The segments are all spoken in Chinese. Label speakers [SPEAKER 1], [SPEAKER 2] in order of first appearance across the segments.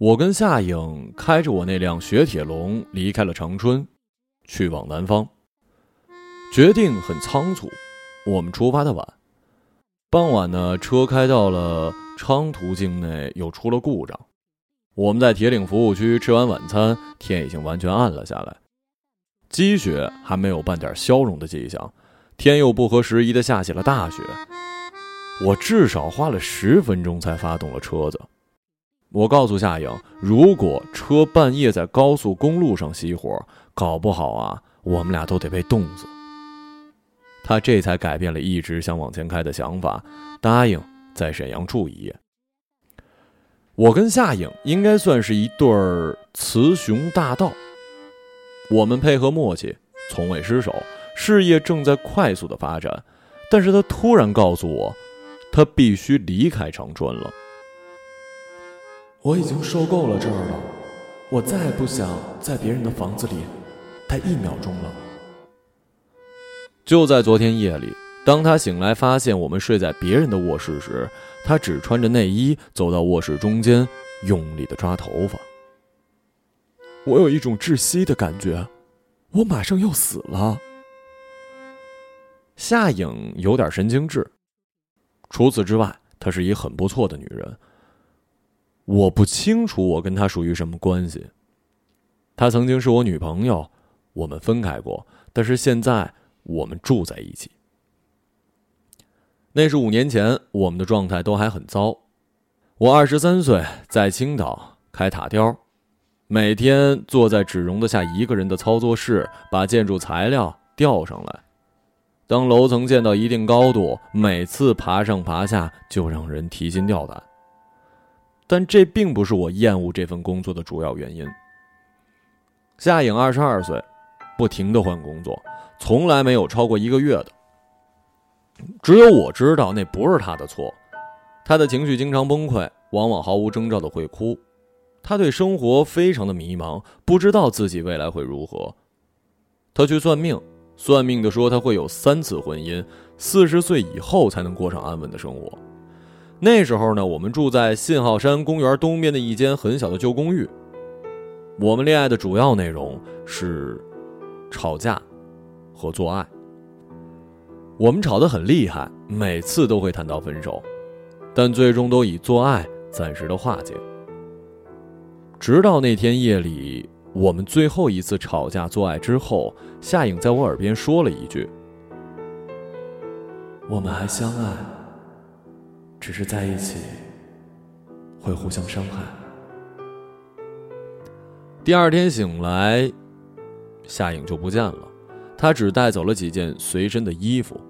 [SPEAKER 1] 我跟夏颖开着我那辆雪铁龙离开了长春，去往南方。决定很仓促，我们出发的晚。傍晚呢，车开到了昌图境内，又出了故障。我们在铁岭服务区吃完晚餐，天已经完全暗了下来，积雪还没有半点消融的迹象，天又不合时宜的下起了大雪。我至少花了十分钟才发动了车子。我告诉夏颖，如果车半夜在高速公路上熄火，搞不好啊，我们俩都得被冻死。他这才改变了一直想往前开的想法，答应在沈阳住一夜。我跟夏颖应该算是一对儿雌雄大盗，我们配合默契，从未失手，事业正在快速的发展。但是他突然告诉我，他必须离开长春了。
[SPEAKER 2] 我已经受够了这儿了，我再也不想在别人的房子里待一秒钟了。
[SPEAKER 1] 就在昨天夜里，当他醒来发现我们睡在别人的卧室时，他只穿着内衣走到卧室中间，用力的抓头发。
[SPEAKER 2] 我有一种窒息的感觉，我马上要死了。
[SPEAKER 1] 夏颖有点神经质，除此之外，她是一很不错的女人。我不清楚我跟她属于什么关系。她曾经是我女朋友，我们分开过，但是现在我们住在一起。那是五年前，我们的状态都还很糟。我二十三岁，在青岛开塔吊，每天坐在只容得下一个人的操作室，把建筑材料吊上来。当楼层建到一定高度，每次爬上爬下就让人提心吊胆。但这并不是我厌恶这份工作的主要原因。夏颖二十二岁，不停的换工作，从来没有超过一个月的。只有我知道那不是他的错，他的情绪经常崩溃，往往毫无征兆的会哭。他对生活非常的迷茫，不知道自己未来会如何。他去算命，算命的说他会有三次婚姻，四十岁以后才能过上安稳的生活。那时候呢，我们住在信号山公园东边的一间很小的旧公寓。我们恋爱的主要内容是吵架和做爱。我们吵得很厉害，每次都会谈到分手，但最终都以做爱暂时的化解。直到那天夜里，我们最后一次吵架做爱之后，夏颖在我耳边说了一句：“
[SPEAKER 2] 我们还相爱。”只是在一起会互相伤害。
[SPEAKER 1] 第二天醒来，夏颖就不见了，她只带走了几件随身的衣服。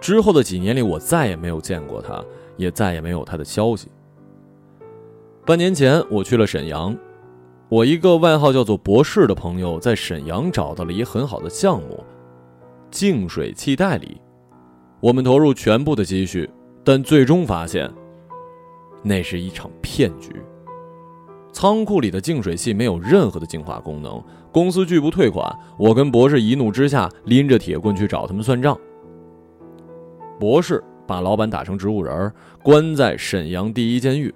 [SPEAKER 1] 之后的几年里，我再也没有见过她，也再也没有她的消息。半年前，我去了沈阳，我一个外号叫做“博士”的朋友在沈阳找到了一个很好的项目——净水器代理。我们投入全部的积蓄。但最终发现，那是一场骗局。仓库里的净水器没有任何的净化功能，公司拒不退款。我跟博士一怒之下拎着铁棍去找他们算账。博士把老板打成植物人，关在沈阳第一监狱，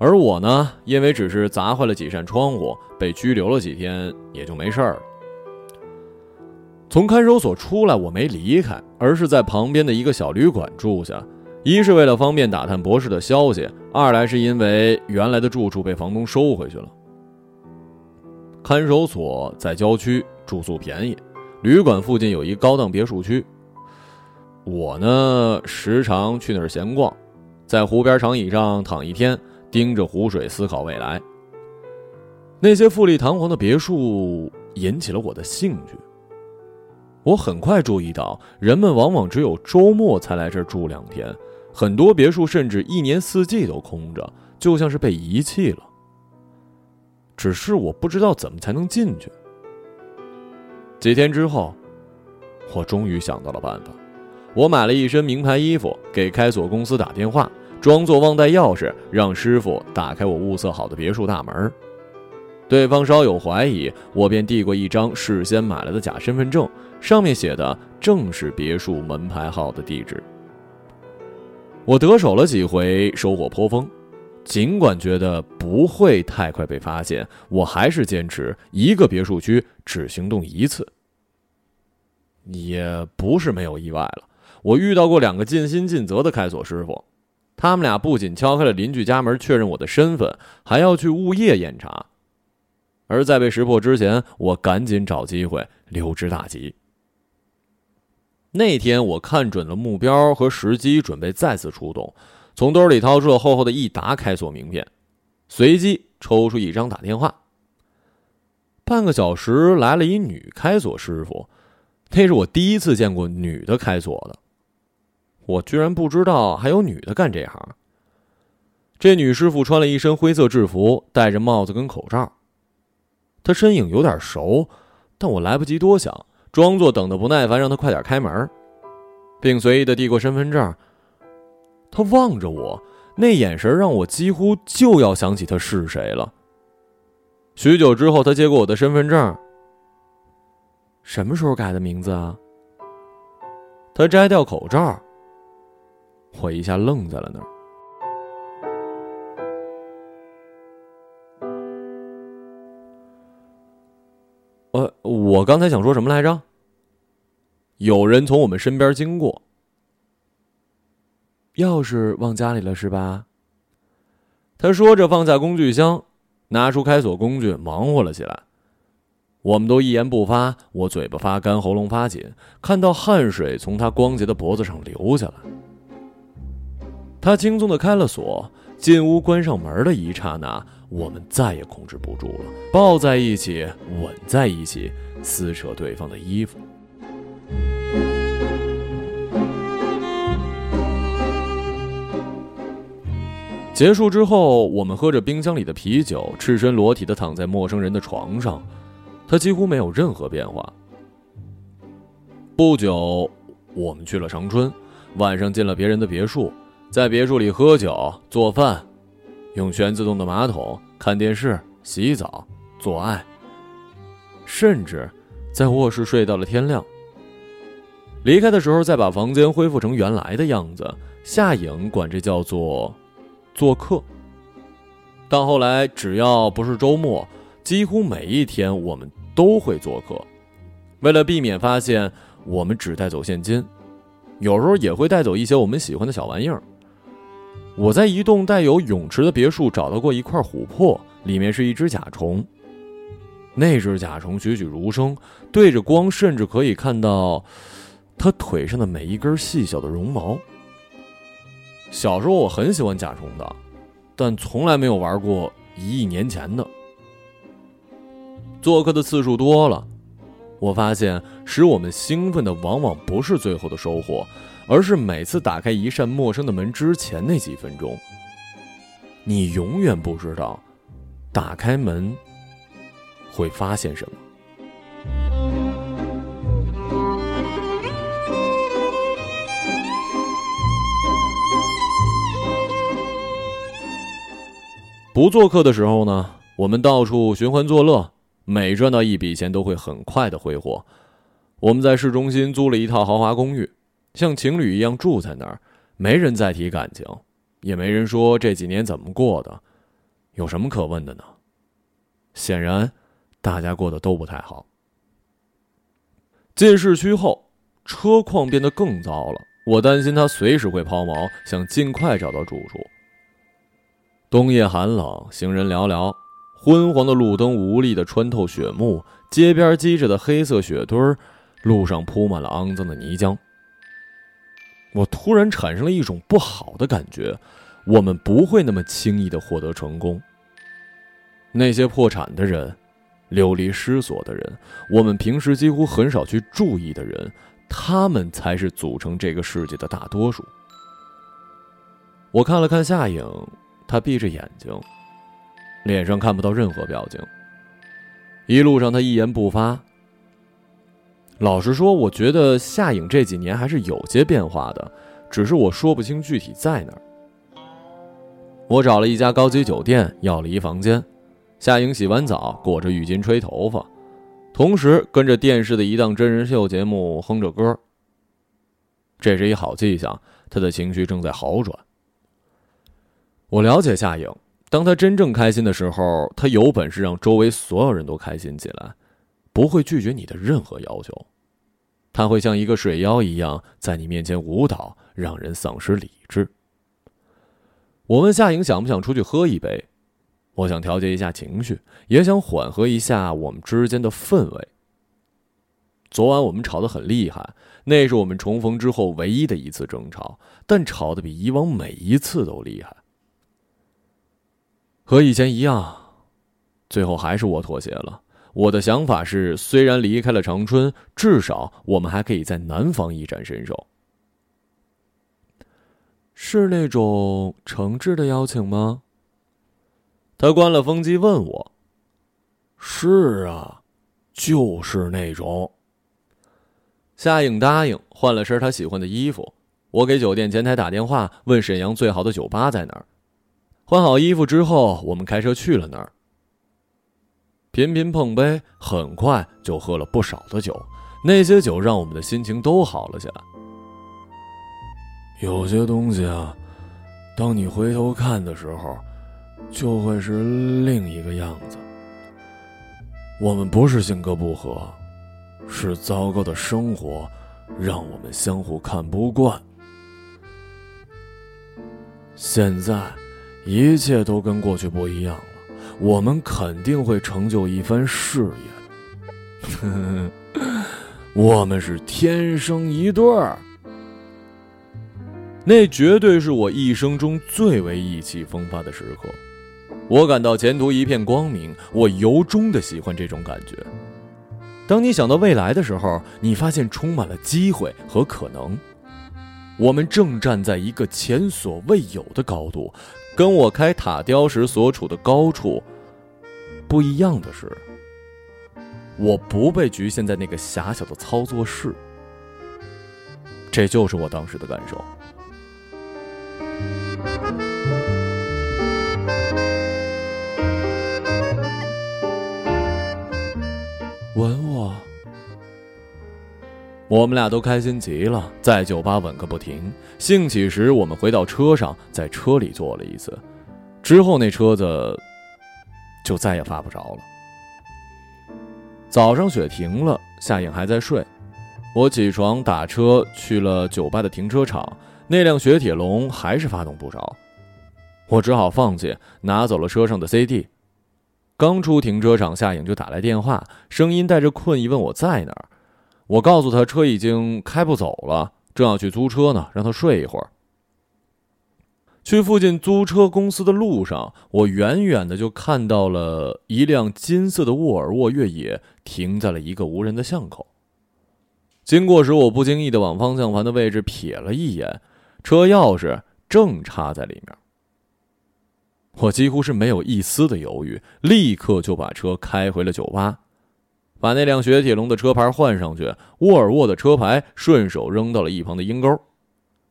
[SPEAKER 1] 而我呢，因为只是砸坏了几扇窗户，被拘留了几天，也就没事儿了。从看守所出来，我没离开，而是在旁边的一个小旅馆住下。一是为了方便打探博士的消息，二来是因为原来的住处被房东收回去了。看守所在郊区，住宿便宜；旅馆附近有一高档别墅区。我呢，时常去那儿闲逛，在湖边长椅上躺一天，盯着湖水思考未来。那些富丽堂皇的别墅引起了我的兴趣。我很快注意到，人们往往只有周末才来这儿住两天。很多别墅甚至一年四季都空着，就像是被遗弃了。只是我不知道怎么才能进去。几天之后，我终于想到了办法。我买了一身名牌衣服，给开锁公司打电话，装作忘带钥匙，让师傅打开我物色好的别墅大门。对方稍有怀疑，我便递过一张事先买了的假身份证，上面写的正是别墅门牌号的地址。我得手了几回，收获颇丰。尽管觉得不会太快被发现，我还是坚持一个别墅区只行动一次。也不是没有意外了，我遇到过两个尽心尽责的开锁师傅，他们俩不仅敲开了邻居家门确认我的身份，还要去物业验查。而在被识破之前，我赶紧找机会溜之大吉。那天我看准了目标和时机，准备再次出动，从兜里掏出了厚厚的一沓开锁名片，随机抽出一张打电话。半个小时来了一女开锁师傅，那是我第一次见过女的开锁的，我居然不知道还有女的干这行。这女师傅穿了一身灰色制服，戴着帽子跟口罩。她身影有点熟，但我来不及多想，装作等的不耐烦，让他快点开门，并随意的递过身份证。他望着我，那眼神让我几乎就要想起他是谁了。许久之后，他接过我的身份证。什么时候改的名字啊？他摘掉口罩，我一下愣在了那儿。呃，我刚才想说什么来着？有人从我们身边经过，
[SPEAKER 2] 钥匙忘家里了是吧？
[SPEAKER 1] 他说着放下工具箱，拿出开锁工具，忙活了起来。我们都一言不发，我嘴巴发干，喉咙发紧，看到汗水从他光洁的脖子上流下来。他轻松的开了锁，进屋关上门的一刹那。我们再也控制不住了，抱在一起，吻在一起，撕扯对方的衣服。结束之后，我们喝着冰箱里的啤酒，赤身裸体的躺在陌生人的床上，他几乎没有任何变化。不久，我们去了长春，晚上进了别人的别墅，在别墅里喝酒、做饭。用全自动的马桶看电视、洗澡、做爱，甚至在卧室睡到了天亮。离开的时候，再把房间恢复成原来的样子。夏颖管这叫做做客。到后来，只要不是周末，几乎每一天我们都会做客。为了避免发现，我们只带走现金，有时候也会带走一些我们喜欢的小玩意儿。我在一栋带有泳池的别墅找到过一块琥珀，里面是一只甲虫。那只甲虫栩栩如生，对着光，甚至可以看到它腿上的每一根细小的绒毛。小时候我很喜欢甲虫的，但从来没有玩过一亿年前的。做客的次数多了，我发现使我们兴奋的往往不是最后的收获。而是每次打开一扇陌生的门之前那几分钟，你永远不知道，打开门会发现什么。不做客的时候呢，我们到处寻欢作乐，每赚到一笔钱都会很快的挥霍。我们在市中心租了一套豪华公寓。像情侣一样住在那儿，没人再提感情，也没人说这几年怎么过的，有什么可问的呢？显然，大家过得都不太好。进市区后，车况变得更糟了，我担心他随时会抛锚，想尽快找到住处。冬夜寒冷，行人寥寥，昏黄的路灯无力的穿透雪幕，街边积着的黑色雪堆儿，路上铺满了肮脏的泥浆。我突然产生了一种不好的感觉，我们不会那么轻易的获得成功。那些破产的人，流离失所的人，我们平时几乎很少去注意的人，他们才是组成这个世界的大多数。我看了看夏影，他闭着眼睛，脸上看不到任何表情。一路上他一言不发。老实说，我觉得夏颖这几年还是有些变化的，只是我说不清具体在哪儿。我找了一家高级酒店，要了一房间。夏颖洗完澡，裹着浴巾吹头发，同时跟着电视的一档真人秀节目哼着歌。这是一好迹象，她的情绪正在好转。我了解夏颖，当她真正开心的时候，她有本事让周围所有人都开心起来，不会拒绝你的任何要求。他会像一个水妖一样在你面前舞蹈，让人丧失理智。我问夏颖想不想出去喝一杯，我想调节一下情绪，也想缓和一下我们之间的氛围。昨晚我们吵得很厉害，那是我们重逢之后唯一的一次争吵，但吵得比以往每一次都厉害。和以前一样，最后还是我妥协了。我的想法是，虽然离开了长春，至少我们还可以在南方一展身手。
[SPEAKER 2] 是那种诚挚的邀请吗？
[SPEAKER 1] 他关了风机问我：“
[SPEAKER 2] 是啊，就是那种。”
[SPEAKER 1] 夏颖答应，换了身他喜欢的衣服。我给酒店前台打电话，问沈阳最好的酒吧在哪儿。换好衣服之后，我们开车去了那儿。频频碰杯，很快就喝了不少的酒。那些酒让我们的心情都好了起来。
[SPEAKER 2] 有些东西啊，当你回头看的时候，就会是另一个样子。我们不是性格不合。是糟糕的生活，让我们相互看不惯。现在，一切都跟过去不一样，我们肯定会成就一番事业的。我们是天生一对儿，
[SPEAKER 1] 那绝对是我一生中最为意气风发的时刻。我感到前途一片光明，我由衷的喜欢这种感觉。当你想到未来的时候，你发现充满了机会和可能。我们正站在一个前所未有的高度，跟我开塔雕时所处的高处不一样的是，我不被局限在那个狭小的操作室。这就是我当时的感受。
[SPEAKER 2] 吻我，
[SPEAKER 1] 我们俩都开心极了，在酒吧吻个不停。兴起时，我们回到车上，在车里做了一次，之后那车子就再也发不着了。早上雪停了，夏颖还在睡，我起床打车去了酒吧的停车场，那辆雪铁龙还是发动不着，我只好放弃，拿走了车上的 CD。刚出停车场，夏颖就打来电话，声音带着困意，问我在哪儿。我告诉他车已经开不走了，正要去租车呢，让他睡一会儿。去附近租车公司的路上，我远远的就看到了一辆金色的沃尔沃越野停在了一个无人的巷口。经过时，我不经意的往方向盘的位置瞥了一眼，车钥匙正插在里面。我几乎是没有一丝的犹豫，立刻就把车开回了酒吧，把那辆雪铁龙的车牌换上去，沃尔沃的车牌顺手扔到了一旁的阴沟。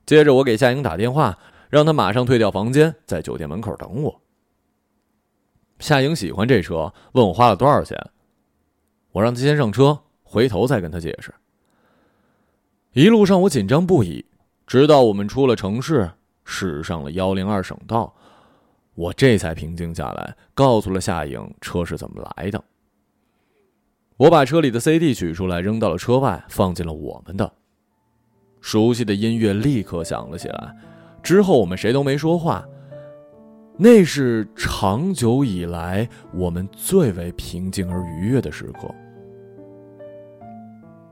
[SPEAKER 1] 接着，我给夏英打电话，让他马上退掉房间，在酒店门口等我。夏颖喜欢这车，问我花了多少钱，我让他先上车，回头再跟他解释。一路上我紧张不已，直到我们出了城市，驶上了幺零二省道。我这才平静下来，告诉了夏颖车是怎么来的。我把车里的 CD 取出来，扔到了车外，放进了我们的。熟悉的音乐立刻响了起来。之后我们谁都没说话。那是长久以来我们最为平静而愉悦的时刻。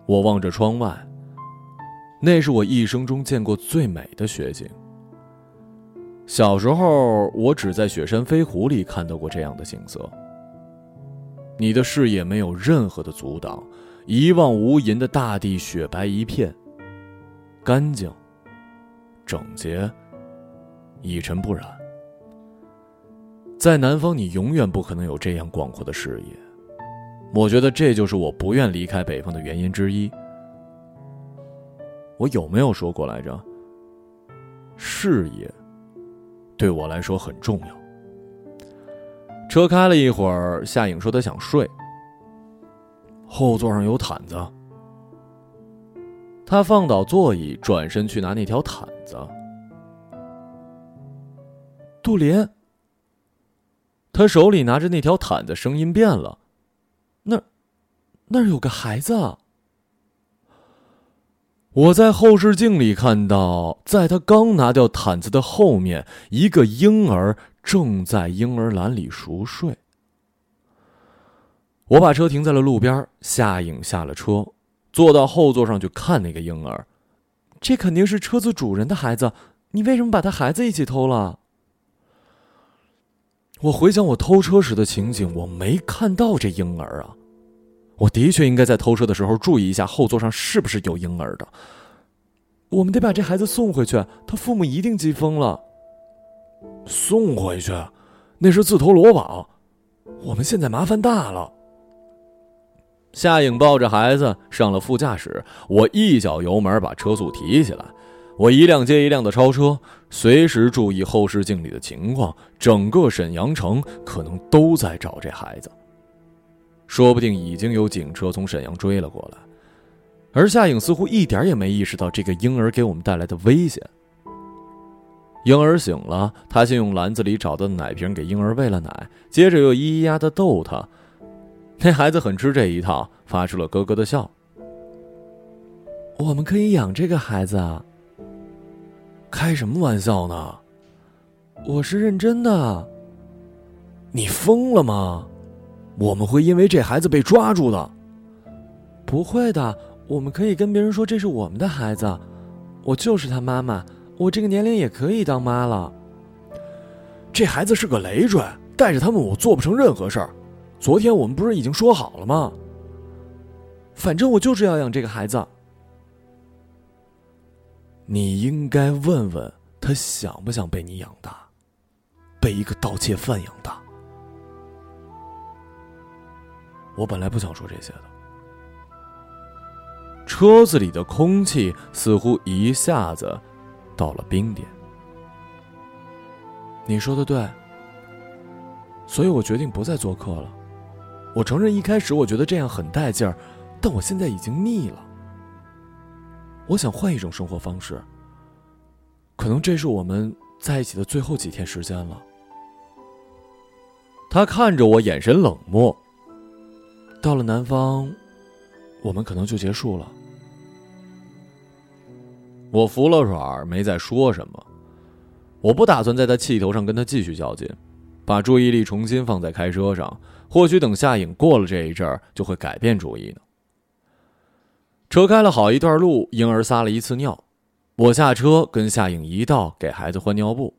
[SPEAKER 1] 我望着窗外，那是我一生中见过最美的雪景。小时候，我只在《雪山飞狐》里看到过这样的景色。你的视野没有任何的阻挡，一望无垠的大地，雪白一片，干净、整洁、一尘不染。在南方，你永远不可能有这样广阔的视野。我觉得这就是我不愿离开北方的原因之一。我有没有说过来着？视野。对我来说很重要。车开了一会儿，夏颖说她想睡。后座上有毯子。他放倒座椅，转身去拿那条毯子。杜林。他手里拿着那条毯子，声音变了。那，那儿有个孩子。我在后视镜里看到，在他刚拿掉毯子的后面，一个婴儿正在婴儿篮里熟睡。我把车停在了路边，夏颖下了车，坐到后座上去看那个婴儿。这肯定是车子主人的孩子，你为什么把他孩子一起偷了？我回想我偷车时的情景，我没看到这婴儿啊！我的确应该在偷车的时候注意一下后座上是不是有婴儿的。我们得把这孩子送回去，他父母一定急疯了。
[SPEAKER 2] 送回去，那是自投罗网，我们现在麻烦大了。
[SPEAKER 1] 夏颖抱着孩子上了副驾驶，我一脚油门把车速提起来。我一辆接一辆的超车，随时注意后视镜里的情况。整个沈阳城可能都在找这孩子，说不定已经有警车从沈阳追了过来。而夏颖似乎一点也没意识到这个婴儿给我们带来的危险。婴儿醒了，他先用篮子里找到的奶瓶给婴儿喂了奶，接着又咿咿呀的逗他。那孩子很吃这一套，发出了咯咯的笑。我们可以养这个孩子啊。
[SPEAKER 2] 开什么玩笑呢？
[SPEAKER 1] 我是认真的。
[SPEAKER 2] 你疯了吗？我们会因为这孩子被抓住的。
[SPEAKER 1] 不会的，我们可以跟别人说这是我们的孩子，我就是他妈妈，我这个年龄也可以当妈了。
[SPEAKER 2] 这孩子是个累赘，带着他们我做不成任何事儿。昨天我们不是已经说好了吗？
[SPEAKER 1] 反正我就是要养这个孩子。
[SPEAKER 2] 你应该问问他想不想被你养大，被一个盗窃犯养大。我本来不想说这些的。
[SPEAKER 1] 车子里的空气似乎一下子到了冰点。
[SPEAKER 2] 你说的对，所以我决定不再做客了。我承认一开始我觉得这样很带劲儿，但我现在已经腻了。我想换一种生活方式。可能这是我们在一起的最后几天时间了。
[SPEAKER 1] 他看着我，眼神冷漠。
[SPEAKER 2] 到了南方，我们可能就结束了。
[SPEAKER 1] 我服了软，没再说什么。我不打算在他气头上跟他继续较劲，把注意力重新放在开车上。或许等夏颖过了这一阵儿，就会改变主意呢。车开了好一段路，婴儿撒了一次尿，我下车跟夏颖一道给孩子换尿布。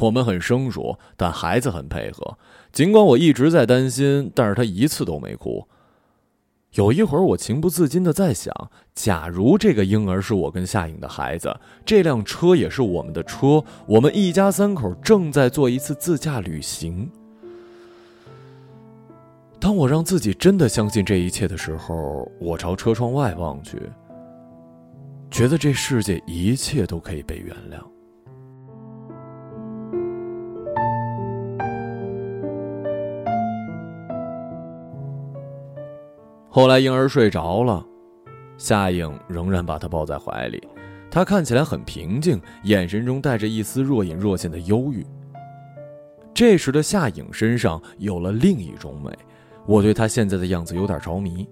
[SPEAKER 1] 我们很生疏，但孩子很配合。尽管我一直在担心，但是他一次都没哭。有一会儿，我情不自禁的在想：假如这个婴儿是我跟夏颖的孩子，这辆车也是我们的车，我们一家三口正在做一次自驾旅行。当我让自己真的相信这一切的时候，我朝车窗外望去，觉得这世界一切都可以被原谅。后来婴儿睡着了，夏颖仍然把他抱在怀里，他看起来很平静，眼神中带着一丝若隐若现的忧郁。这时的夏颖身上有了另一种美。我对他现在的样子有点着迷。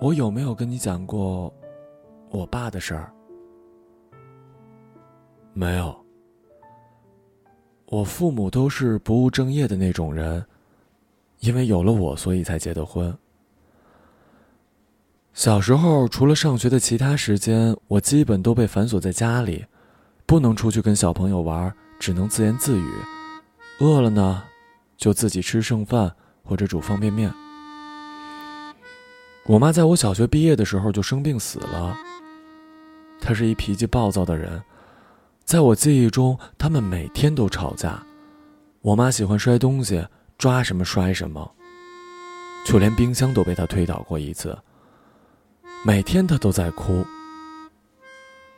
[SPEAKER 1] 我有没有跟你讲过我爸的事儿？
[SPEAKER 2] 没有。
[SPEAKER 1] 我父母都是不务正业的那种人，因为有了我，所以才结的婚。小时候，除了上学的其他时间，我基本都被反锁在家里，不能出去跟小朋友玩，只能自言自语。饿了呢。就自己吃剩饭或者煮方便面。我妈在我小学毕业的时候就生病死了。她是一脾气暴躁的人，在我记忆中，他们每天都吵架。我妈喜欢摔东西，抓什么摔什么，就连冰箱都被他推倒过一次。每天他都在哭。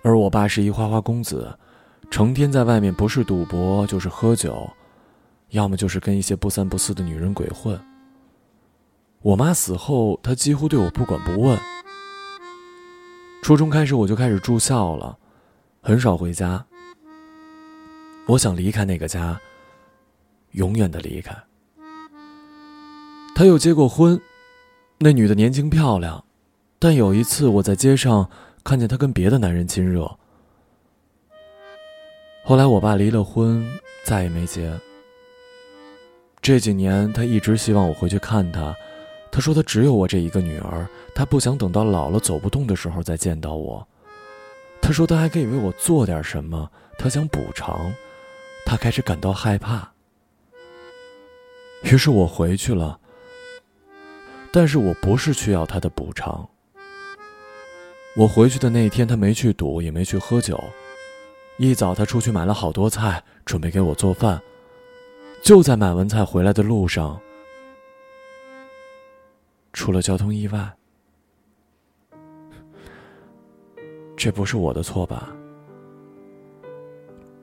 [SPEAKER 1] 而我爸是一花花公子，成天在外面不是赌博就是喝酒。要么就是跟一些不三不四的女人鬼混。我妈死后，他几乎对我不管不问。初中开始我就开始住校了，很少回家，我想离开那个家，永远的离开。他又结过婚，那女的年轻漂亮，但有一次我在街上看见他跟别的男人亲热。后来我爸离了婚，再也没结。这几年他一直希望我回去看他，他说他只有我这一个女儿，他不想等到老了走不动的时候再见到我。他说他还可以为我做点什么，他想补偿。他开始感到害怕，于是我回去了。但是我不是去要他的补偿。我回去的那天，他没去赌，也没去喝酒。一早，他出去买了好多菜，准备给我做饭。就在买完菜回来的路上，出了交通意外。这不是我的错吧？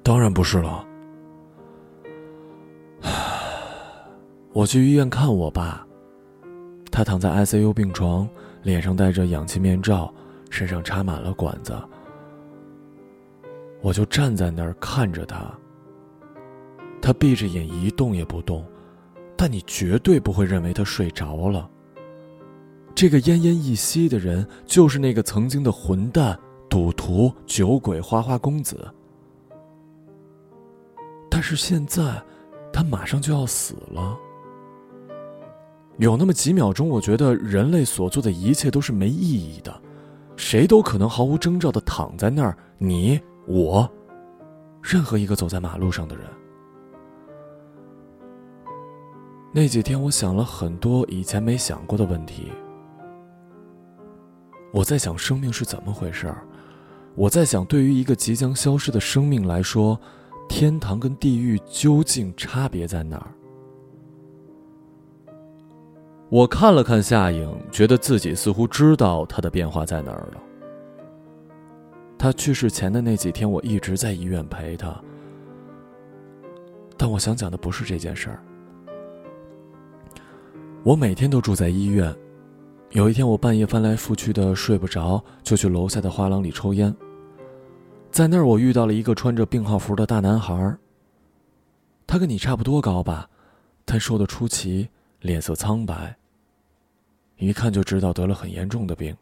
[SPEAKER 2] 当然不是了。
[SPEAKER 1] 我去医院看我爸，他躺在 ICU 病床，脸上戴着氧气面罩，身上插满了管子。我就站在那儿看着他，他闭着眼一动也不动，但你绝对不会认为他睡着了。这个奄奄一息的人，就是那个曾经的混蛋、赌徒、酒鬼、花花公子。但是现在，他马上就要死了。有那么几秒钟，我觉得人类所做的一切都是没意义的，谁都可能毫无征兆的躺在那儿，你我，任何一个走在马路上的人。那几天，我想了很多以前没想过的问题。我在想生命是怎么回事儿，我在想对于一个即将消失的生命来说，天堂跟地狱究竟差别在哪儿？我看了看夏影，觉得自己似乎知道她的变化在哪儿了。她去世前的那几天，我一直在医院陪她。但我想讲的不是这件事儿。我每天都住在医院，有一天我半夜翻来覆去的睡不着，就去楼下的画廊里抽烟。在那儿，我遇到了一个穿着病号服的大男孩。他跟你差不多高吧，他瘦得出奇，脸色苍白。一看就知道得了很严重的病。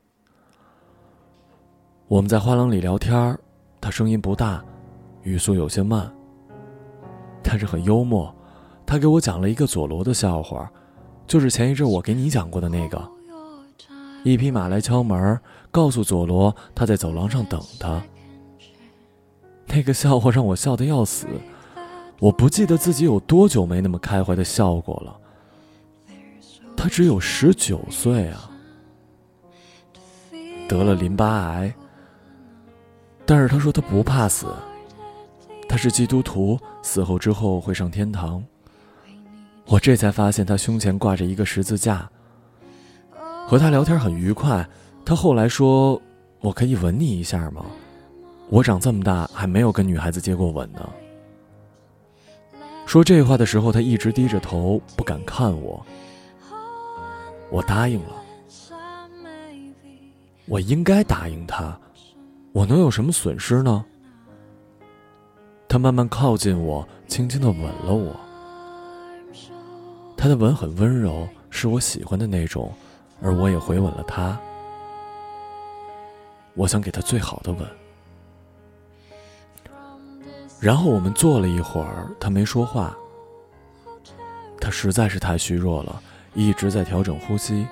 [SPEAKER 1] 我们在画廊里聊天他声音不大，语速有些慢，但是很幽默。他给我讲了一个佐罗的笑话，就是前一阵我给你讲过的那个。一匹马来敲门，告诉佐罗他在走廊上等他。那个笑话让我笑得要死，我不记得自己有多久没那么开怀的笑过了。他只有十九岁啊，得了淋巴癌。但是他说他不怕死，他是基督徒，死后之后会上天堂。我这才发现他胸前挂着一个十字架。和他聊天很愉快，他后来说：“我可以吻你一下吗？”我长这么大还没有跟女孩子接过吻呢。说这话的时候，他一直低着头，不敢看我。我答应了，我应该答应他，我能有什么损失呢？他慢慢靠近我，轻轻的吻了我。他的吻很温柔，是我喜欢的那种，而我也回吻了他。我想给他最好的吻。然后我们坐了一会儿，他没说话。他实在是太虚弱了。一直在调整呼吸，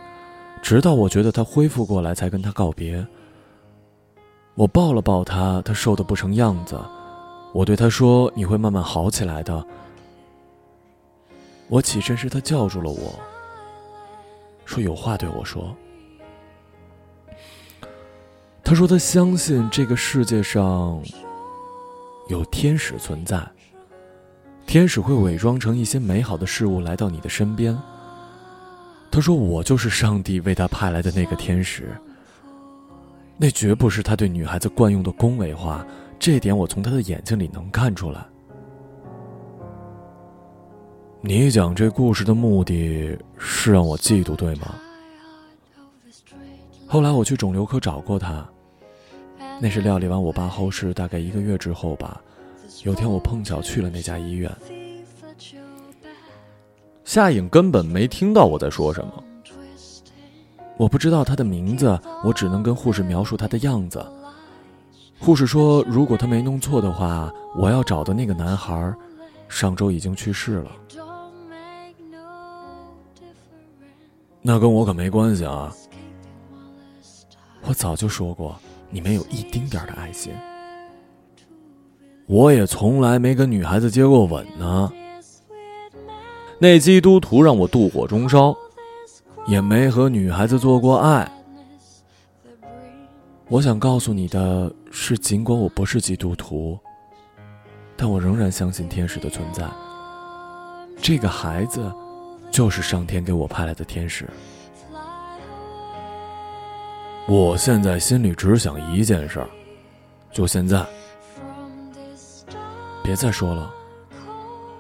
[SPEAKER 1] 直到我觉得他恢复过来，才跟他告别。我抱了抱他，他瘦得不成样子。我对他说：“你会慢慢好起来的。”我起身时，他叫住了我，说：“有话对我说。”他说：“他相信这个世界上有天使存在，天使会伪装成一些美好的事物来到你的身边。”他说：“我就是上帝为他派来的那个天使。那绝不是他对女孩子惯用的恭维话，这点我从他的眼睛里能看出来。”你讲这故事的目的是让我嫉妒，对吗？后来我去肿瘤科找过他，那是料理完我爸后事大概一个月之后吧。
[SPEAKER 2] 有天我碰巧去了那家医院，
[SPEAKER 1] 夏颖根本没听到我在说什么。
[SPEAKER 2] 我不知道他的名字，我只能跟护士描述他的样子。护士说，如果他没弄错的话，我要找的那个男孩，上周已经去世了。
[SPEAKER 1] 那跟我可没关系啊！
[SPEAKER 2] 我早就说过，你没有一丁点的爱心。
[SPEAKER 1] 我也从来没跟女孩子接过吻呢。那基督徒让我妒火中烧，也没和女孩子做过爱。
[SPEAKER 2] 我想告诉你的是，尽管我不是基督徒，但我仍然相信天使的存在。这个孩子。就是上天给我派来的天使。
[SPEAKER 1] 我现在心里只想一件事儿，就现在。
[SPEAKER 2] 别再说了，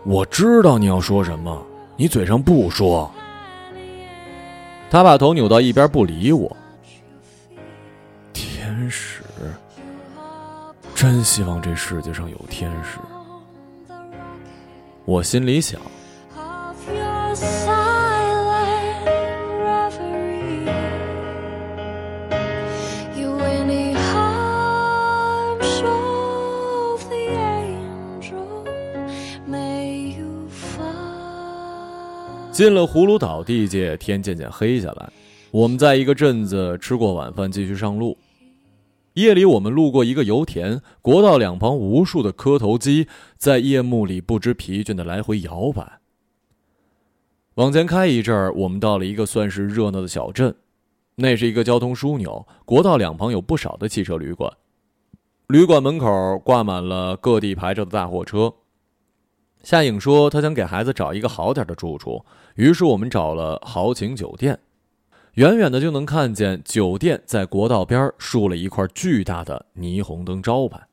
[SPEAKER 1] 我知道你要说什么，你嘴上不说。他把头扭到一边不理我。
[SPEAKER 2] 天使，真希望这世界上有天使。
[SPEAKER 1] 我心里想。进了葫芦岛地界，天渐渐黑下来。我们在一个镇子吃过晚饭，继续上路。夜里，我们路过一个油田，国道两旁无数的磕头机在夜幕里不知疲倦的来回摇摆。往前开一阵儿，我们到了一个算是热闹的小镇，那是一个交通枢纽，国道两旁有不少的汽车旅馆，旅馆门口挂满了各地牌照的大货车。夏颖说：“她想给孩子找一个好点的住处。”于是我们找了豪情酒店。远远的就能看见酒店在国道边竖了一块巨大的霓虹灯招牌，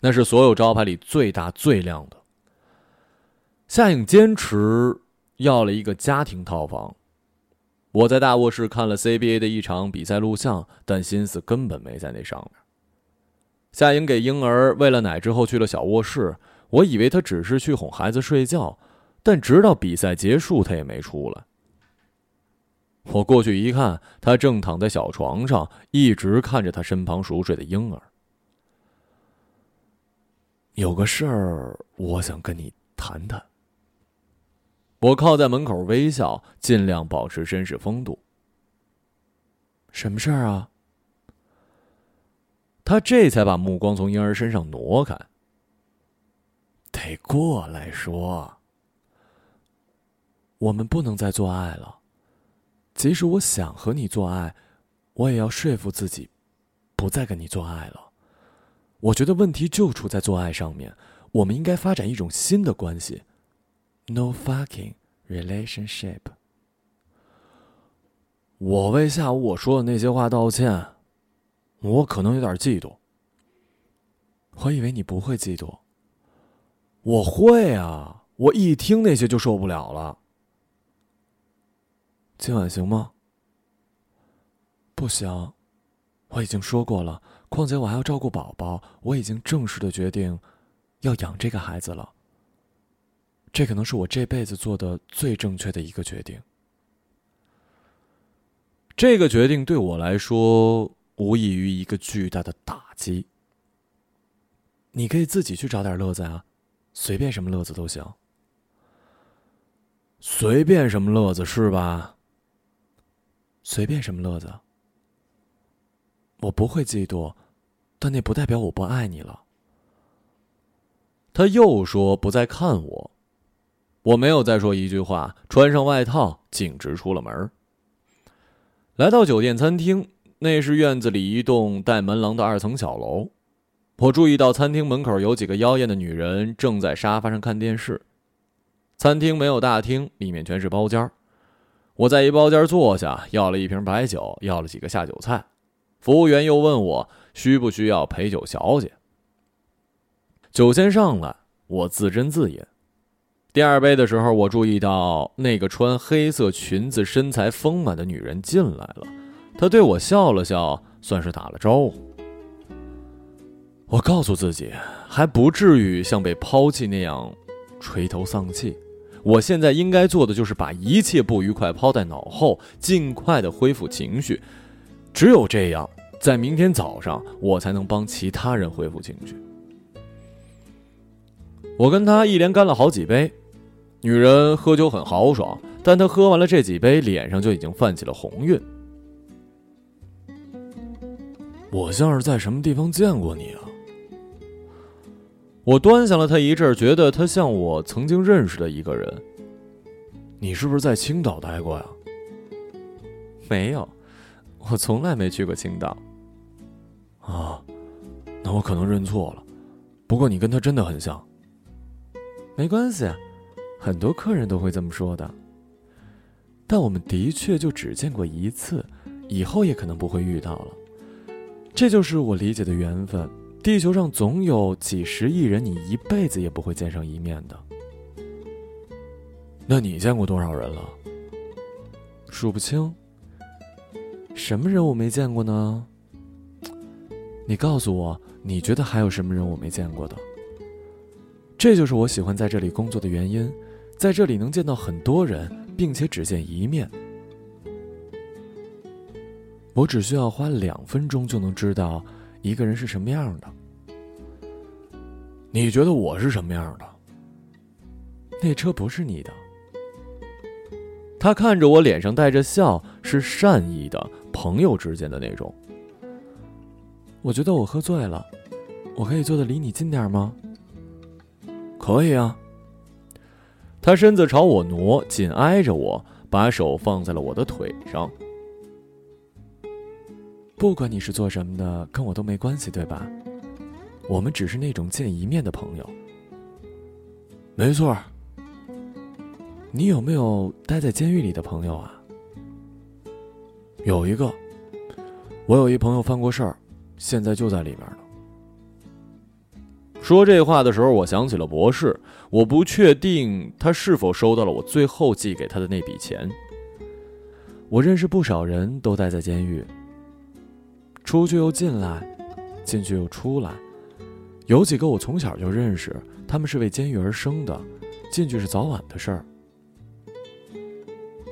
[SPEAKER 1] 那是所有招牌里最大最亮的。夏颖坚持要了一个家庭套房。我在大卧室看了 CBA 的一场比赛录像，但心思根本没在那上面。夏颖给婴儿喂了奶之后去了小卧室。我以为他只是去哄孩子睡觉，但直到比赛结束，他也没出来。我过去一看，他正躺在小床上，一直看着他身旁熟睡的婴儿。
[SPEAKER 2] 有个事儿，我想跟你谈谈。
[SPEAKER 1] 我靠在门口微笑，尽量保持绅士风度。
[SPEAKER 2] 什么事儿啊？
[SPEAKER 1] 他这才把目光从婴儿身上挪开。
[SPEAKER 2] 得过来说，我们不能再做爱了。即使我想和你做爱，我也要说服自己，不再跟你做爱了。我觉得问题就出在做爱上面。我们应该发展一种新的关系，no fucking relationship。
[SPEAKER 1] 我为下午我说的那些话道歉，我可能有点嫉妒。
[SPEAKER 2] 我以为你不会嫉妒。
[SPEAKER 1] 我会啊！我一听那些就受不了了。
[SPEAKER 2] 今晚行吗？不行，我已经说过了。况且我还要照顾宝宝，我已经正式的决定要养这个孩子了。这可能是我这辈子做的最正确的一个决定。
[SPEAKER 1] 这个决定对我来说无异于一个巨大的打击。
[SPEAKER 2] 你可以自己去找点乐子啊。随便什么乐子都行。
[SPEAKER 1] 随便什么乐子是吧？
[SPEAKER 2] 随便什么乐子。我不会嫉妒，但那不代表我不爱你了。
[SPEAKER 1] 他又说不再看我，我没有再说一句话，穿上外套，径直出了门。来到酒店餐厅，那是院子里一栋带门廊的二层小楼。我注意到餐厅门口有几个妖艳的女人正在沙发上看电视。餐厅没有大厅，里面全是包间我在一包间坐下，要了一瓶白酒，要了几个下酒菜。服务员又问我需不需要陪酒小姐。酒先上来，我自斟自饮。第二杯的时候，我注意到那个穿黑色裙子、身材丰满的女人进来了。她对我笑了笑，算是打了招呼。我告诉自己，还不至于像被抛弃那样垂头丧气。我现在应该做的就是把一切不愉快抛在脑后，尽快的恢复情绪。只有这样，在明天早上，我才能帮其他人恢复情绪。我跟他一连干了好几杯，女人喝酒很豪爽，但她喝完了这几杯，脸上就已经泛起了红晕。
[SPEAKER 2] 我像是在什么地方见过你啊？
[SPEAKER 1] 我端详了他一阵，觉得他像我曾经认识的一个人。
[SPEAKER 2] 你是不是在青岛待过呀？
[SPEAKER 1] 没有，我从来没去过青岛。
[SPEAKER 2] 啊，那我可能认错了。不过你跟他真的很像。
[SPEAKER 1] 没关系，很多客人都会这么说的。但我们的确就只见过一次，以后也可能不会遇到了。这就是我理解的缘分。地球上总有几十亿人，你一辈子也不会见上一面的。
[SPEAKER 2] 那你见过多少人了？
[SPEAKER 1] 数不清。什么人我没见过呢？你告诉我，你觉得还有什么人我没见过的？这就是我喜欢在这里工作的原因，在这里能见到很多人，并且只见一面。我只需要花两分钟就能知道。一个人是什么样的？
[SPEAKER 2] 你觉得我是什么样的？
[SPEAKER 1] 那车不是你的。他看着我，脸上带着笑，是善意的，朋友之间的那种。我觉得我喝醉了，我可以坐的离你近点吗？
[SPEAKER 2] 可以啊。
[SPEAKER 1] 他身子朝我挪，紧挨着我，把手放在了我的腿上。不管你是做什么的，跟我都没关系，对吧？我们只是那种见一面的朋友。
[SPEAKER 2] 没错。
[SPEAKER 1] 你有没有待在监狱里的朋友啊？
[SPEAKER 2] 有一个，我有一朋友犯过事儿，现在就在里面呢。
[SPEAKER 1] 说这话的时候，我想起了博士。我不确定他是否收到了我最后寄给他的那笔钱。我认识不少人都待在监狱。出去又进来，进去又出来，有几个我从小就认识，他们是为监狱而生的，进去是早晚的事儿。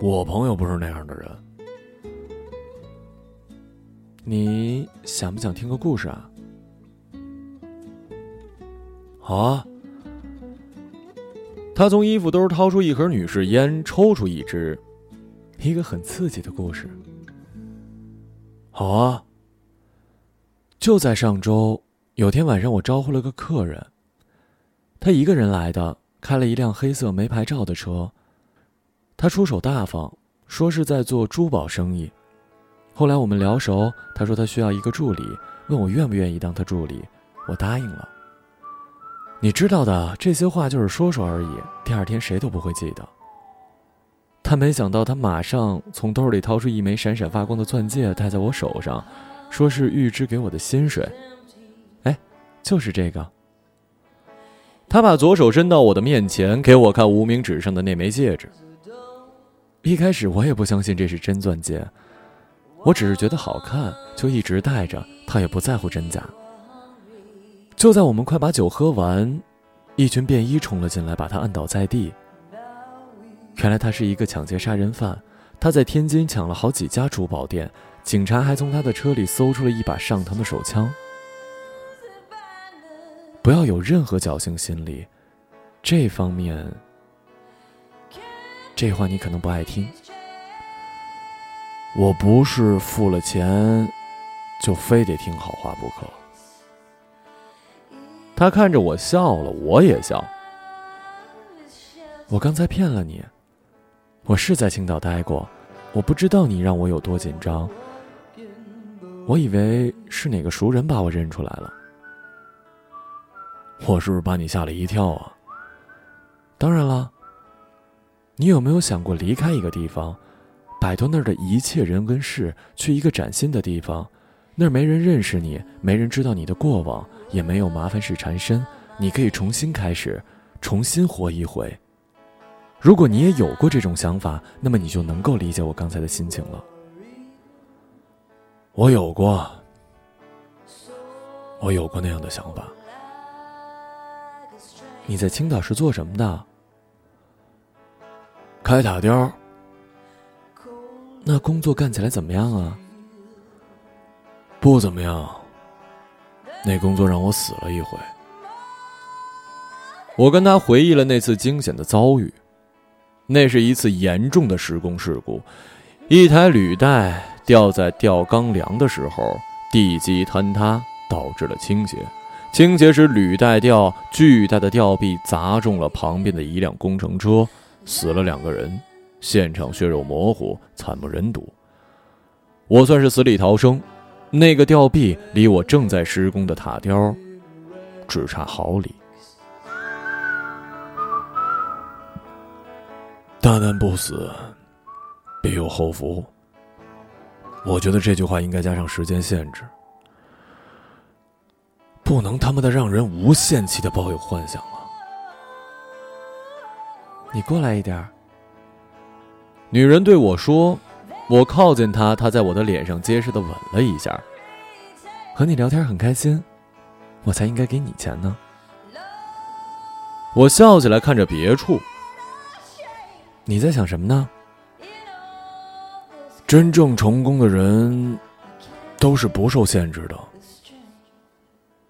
[SPEAKER 2] 我朋友不是那样的人。
[SPEAKER 1] 你想不想听个故事啊？
[SPEAKER 2] 好啊。
[SPEAKER 1] 他从衣服兜掏出一盒女士烟，抽出一支，一个很刺激的故事。
[SPEAKER 2] 好啊。
[SPEAKER 1] 就在上周，有天晚上，我招呼了个客人。他一个人来的，开了一辆黑色没牌照的车。他出手大方，说是在做珠宝生意。后来我们聊熟，他说他需要一个助理，问我愿不愿意当他助理。我答应了。你知道的，这些话就是说说而已，第二天谁都不会记得。他没想到，他马上从兜里掏出一枚闪闪发光的钻戒，戴在我手上。说是预支给我的薪水，哎，就是这个。他把左手伸到我的面前，给我看无名指上的那枚戒指。一开始我也不相信这是真钻戒，我只是觉得好看，就一直戴着。他也不在乎真假。就在我们快把酒喝完，一群便衣冲了进来，把他按倒在地。原来他是一个抢劫杀人犯，他在天津抢了好几家珠宝店。警察还从他的车里搜出了一把上膛的手枪。不要有任何侥幸心理，这方面，这话你可能不爱听。
[SPEAKER 2] 我不是付了钱，就非得听好话不可。
[SPEAKER 1] 他看着我笑了，我也笑。我刚才骗了你，我是在青岛待过，我不知道你让我有多紧张。我以为是哪个熟人把我认出来了，
[SPEAKER 2] 我是不是把你吓了一跳啊？
[SPEAKER 1] 当然了。你有没有想过离开一个地方，摆脱那儿的一切人跟事，去一个崭新的地方？那儿没人认识你，没人知道你的过往，也没有麻烦事缠身，你可以重新开始，重新活一回。如果你也有过这种想法，那么你就能够理解我刚才的心情了。
[SPEAKER 2] 我有过，我有过那样的想法。
[SPEAKER 1] 你在青岛是做什么的？
[SPEAKER 2] 开塔吊。
[SPEAKER 1] 那工作干起来怎么样啊？
[SPEAKER 2] 不怎么样。那工作让我死了一回。
[SPEAKER 1] 我跟他回忆了那次惊险的遭遇。那是一次严重的施工事故，一台履带吊在吊钢梁的时候，地基坍塌，导致了倾斜。倾斜时，履带吊巨大的吊臂砸中了旁边的一辆工程车，死了两个人，现场血肉模糊，惨不忍睹。我算是死里逃生，那个吊臂离我正在施工的塔吊只差毫厘。
[SPEAKER 2] 大难不死，必有后福。我觉得这句话应该加上时间限制。不能他妈的让人无限期的抱有幻想啊！
[SPEAKER 1] 你过来一点。女人对我说：“我靠近她，她在我的脸上结实的吻了一下。和你聊天很开心，我才应该给你钱呢。”我笑起来，看着别处。你在想什么呢？
[SPEAKER 2] 真正成功的人都是不受限制的。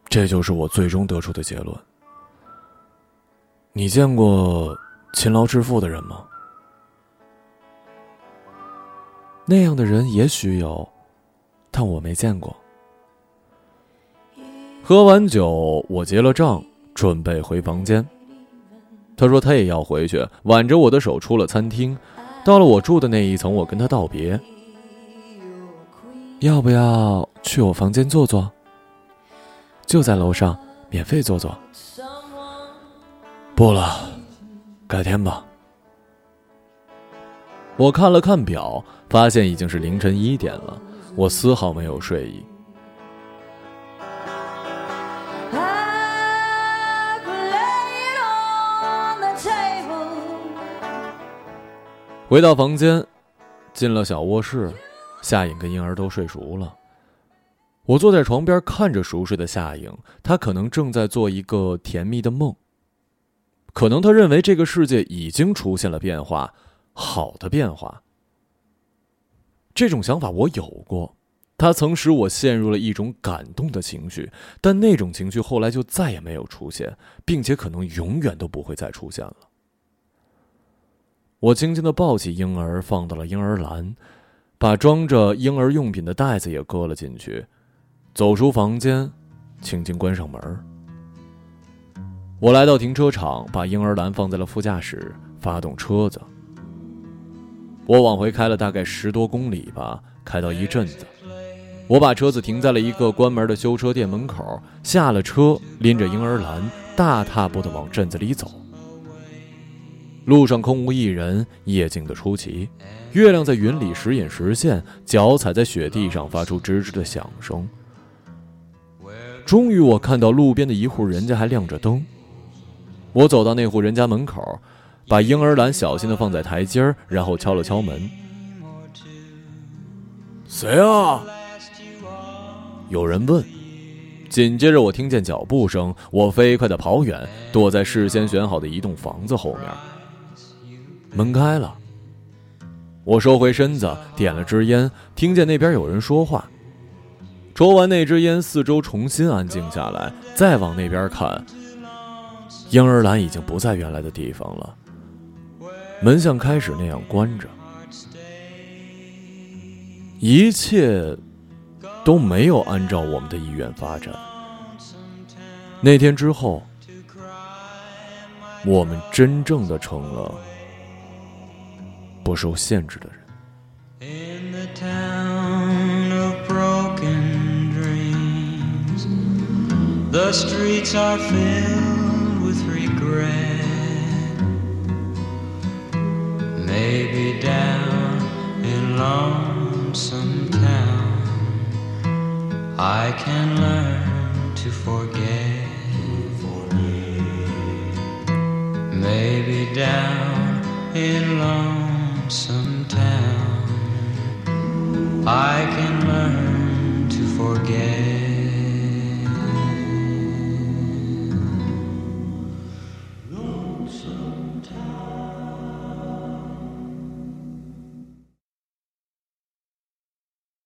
[SPEAKER 2] 这就是我最终得出的结论。你见过勤劳致富的人吗？
[SPEAKER 1] 那样的人也许有，但我没见过。喝完酒，我结了账，准备回房间。他说他也要回去，挽着我的手出了餐厅。到了我住的那一层，我跟他道别。要不要去我房间坐坐？就在楼上，免费坐坐。
[SPEAKER 2] 不了，改天吧。
[SPEAKER 1] 我看了看表，发现已经是凌晨一点了，我丝毫没有睡意。回到房间，进了小卧室，夏颖跟婴儿都睡熟了。我坐在床边看着熟睡的夏颖，她可能正在做一个甜蜜的梦。可能她认为这个世界已经出现了变化，好的变化。这种想法我有过，它曾使我陷入了一种感动的情绪，但那种情绪后来就再也没有出现，并且可能永远都不会再出现了。我轻轻的抱起婴儿，放到了婴儿篮，把装着婴儿用品的袋子也搁了进去。走出房间，轻轻关上门。我来到停车场，把婴儿篮放在了副驾驶，发动车子。我往回开了大概十多公里吧，开到一镇子，我把车子停在了一个关门的修车店门口，下了车，拎着婴儿篮，大踏步的往镇子里走。路上空无一人，夜静的出奇，月亮在云里时隐时现，脚踩在雪地上发出吱吱的响声。终于，我看到路边的一户人家还亮着灯。我走到那户人家门口，把婴儿篮小心的放在台阶儿，然后敲了敲门。
[SPEAKER 2] 谁啊？
[SPEAKER 1] 有人问。紧接着，我听见脚步声，我飞快的跑远，躲在事先选好的一栋房子后面。门开了。我收回身子，点了支烟，听见那边有人说话。抽完那支烟，四周重新安静下来，再往那边看，婴儿篮已经不在原来的地方了，门像开始那样关着，一切都没有按照我们的意愿发展。那天之后，我们真正的成了不受限制的人。The streets are filled with regret. Maybe down in lonesome town, I can learn to forget. Maybe down in lonesome lonesome town, I can learn to forget.